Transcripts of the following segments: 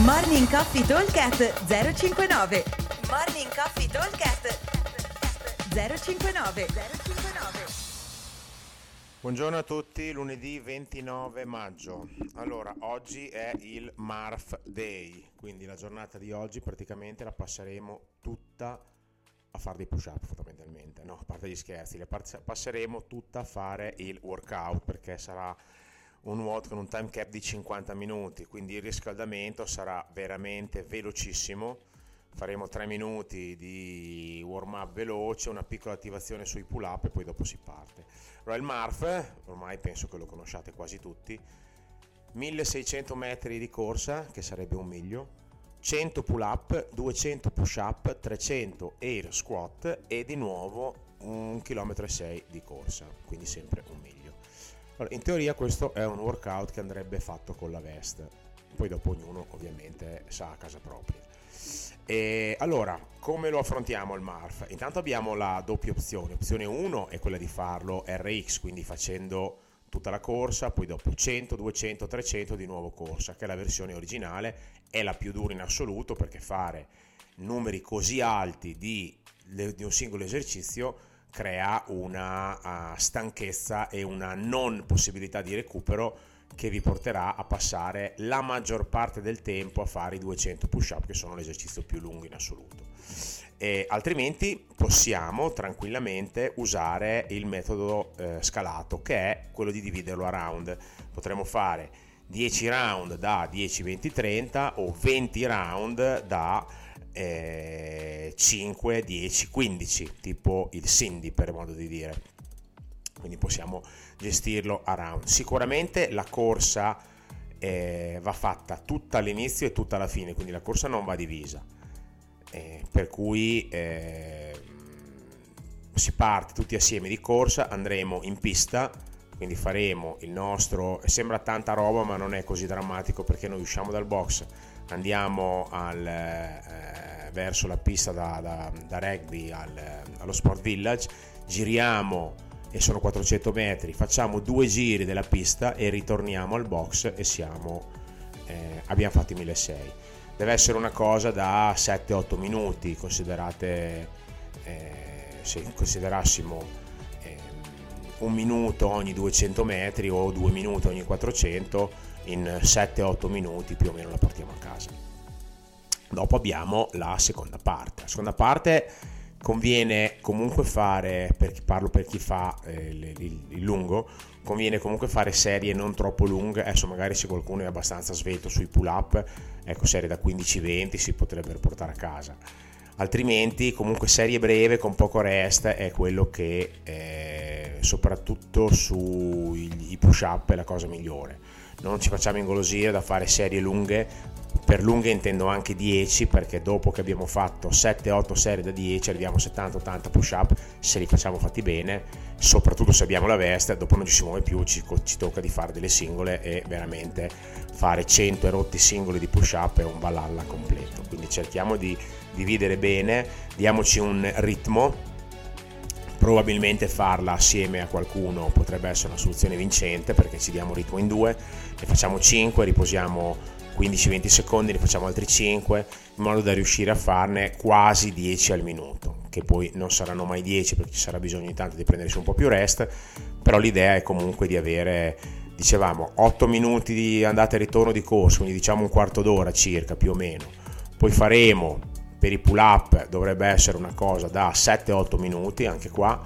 Morning Coffee Talkcast 059 Morning Coffee Talkcast 059 059 Buongiorno a tutti, lunedì 29 maggio. Allora, oggi è il Marf Day, quindi la giornata di oggi praticamente la passeremo tutta a fare dei push-up fondamentalmente, no, a parte gli scherzi, la passeremo tutta a fare il workout perché sarà un nuoto con un time cap di 50 minuti, quindi il riscaldamento sarà veramente velocissimo. Faremo 3 minuti di warm up veloce, una piccola attivazione sui pull up e poi dopo si parte. Allora MARF, ormai penso che lo conosciate quasi tutti, 1600 metri di corsa, che sarebbe un miglio, 100 pull up, 200 push up, 300 air squat e di nuovo un km 6 di corsa, quindi sempre un miglio. Allora, in teoria questo è un workout che andrebbe fatto con la veste, poi dopo ognuno ovviamente sa a casa propria. E allora, come lo affrontiamo il MARF? Intanto abbiamo la doppia opzione. Opzione 1 è quella di farlo RX, quindi facendo tutta la corsa, poi dopo 100, 200, 300 di nuovo corsa, che è la versione originale, è la più dura in assoluto perché fare numeri così alti di, di un singolo esercizio crea una uh, stanchezza e una non possibilità di recupero che vi porterà a passare la maggior parte del tempo a fare i 200 push-up che sono l'esercizio più lungo in assoluto. E altrimenti possiamo tranquillamente usare il metodo eh, scalato che è quello di dividerlo a round. Potremmo fare 10 round da 10, 20, 30 o 20 round da eh, 5, 10, 15, tipo il Cindy per modo di dire. Quindi possiamo gestirlo a round. Sicuramente la corsa eh, va fatta tutta all'inizio e tutta alla fine, quindi la corsa non va divisa. Eh, per cui eh, si parte tutti assieme di corsa, andremo in pista, quindi faremo il nostro, sembra tanta roba ma non è così drammatico perché noi usciamo dal box, andiamo al, eh, verso la pista da, da, da rugby al, allo Sport Village, giriamo e sono 400 metri, facciamo due giri della pista e ritorniamo al box e siamo, eh, abbiamo fatto i 1600. Deve essere una cosa da 7-8 minuti, considerate, eh, se considerassimo eh, un minuto ogni 200 metri o due minuti ogni 400 in 7-8 minuti più o meno la portiamo a casa. Dopo abbiamo la seconda parte. La seconda parte conviene comunque fare, per chi, parlo per chi fa eh, il, il, lungo, conviene comunque fare serie non troppo lunghe, adesso magari se qualcuno è abbastanza svelto sui pull up, ecco serie da 15-20 si potrebbero portare a casa. Altrimenti comunque serie breve con poco rest è quello che eh, soprattutto sui push up è la cosa migliore non ci facciamo ingolosire da fare serie lunghe, per lunghe intendo anche 10 perché dopo che abbiamo fatto 7-8 serie da 10 arriviamo a 70-80 push up, se li facciamo fatti bene, soprattutto se abbiamo la veste, dopo non ci si muove più, ci, ci tocca di fare delle singole e veramente fare 100 erotti singoli di push up è un ballalla completo, quindi cerchiamo di dividere bene, diamoci un ritmo probabilmente farla assieme a qualcuno potrebbe essere una soluzione vincente perché ci diamo ritmo in due, ne facciamo 5, riposiamo 15-20 secondi, ne facciamo altri 5 in modo da riuscire a farne quasi 10 al minuto, che poi non saranno mai 10 perché ci sarà bisogno intanto di prendersi un po' più rest, però l'idea è comunque di avere dicevamo 8 minuti di andata e ritorno di corso, quindi diciamo un quarto d'ora circa più o meno. Poi faremo per i pull up dovrebbe essere una cosa da 7-8 minuti anche qua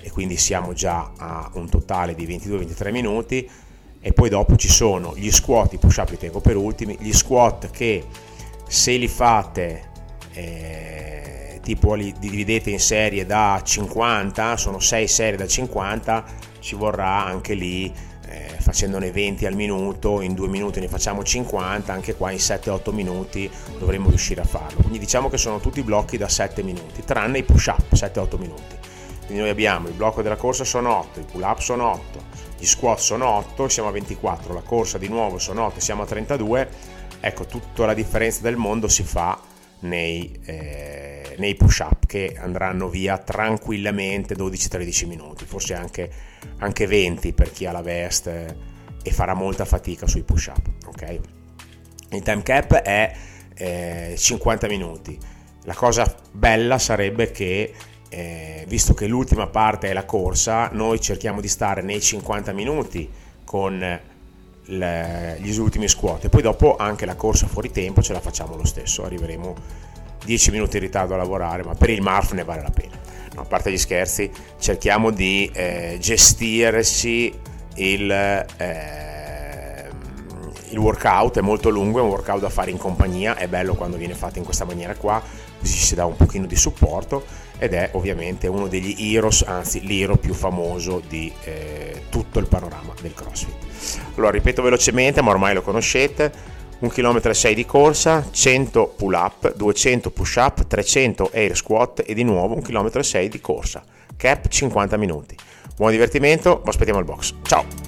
e quindi siamo già a un totale di 22-23 minuti e poi dopo ci sono gli squat, i push up li tengo per ultimi, gli squat che se li fate eh, tipo li dividete in serie da 50, sono 6 serie da 50, ci vorrà anche lì eh, facendone 20 al minuto, in 2 minuti ne facciamo 50, anche qua in 7-8 minuti dovremmo riuscire a farlo. Quindi diciamo che sono tutti blocchi da 7 minuti, tranne i push up 7-8 minuti. Quindi noi abbiamo il blocco della corsa sono 8, i pull up sono 8, gli squat sono 8, siamo a 24, la corsa di nuovo sono 8, siamo a 32. Ecco, tutta la differenza del mondo si fa nei, eh, nei push up che andranno via tranquillamente 12-13 minuti, forse anche, anche 20 per chi ha la veste e farà molta fatica sui push up. Ok? il time cap è eh, 50 minuti. La cosa bella sarebbe che, eh, visto che l'ultima parte è la corsa, noi cerchiamo di stare nei 50 minuti con le, gli ultimi squat. E poi dopo anche la corsa fuori tempo ce la facciamo lo stesso, arriveremo 10 minuti in ritardo a lavorare, ma per il MARF ne vale la pena. No, a parte gli scherzi, cerchiamo di eh, gestirci il, eh, il workout, è molto lungo, è un workout da fare in compagnia, è bello quando viene fatto in questa maniera qua, si dà un pochino di supporto ed è ovviamente uno degli heroes, anzi l'hero più famoso di eh, tutto il panorama del CrossFit. Allora, ripeto velocemente, ma ormai lo conoscete. 1 km 6 di corsa, 100 pull up, 200 push up, 300 air squat e di nuovo 1 km 6 di corsa. Cap 50 minuti. Buon divertimento, vi aspettiamo al box. Ciao!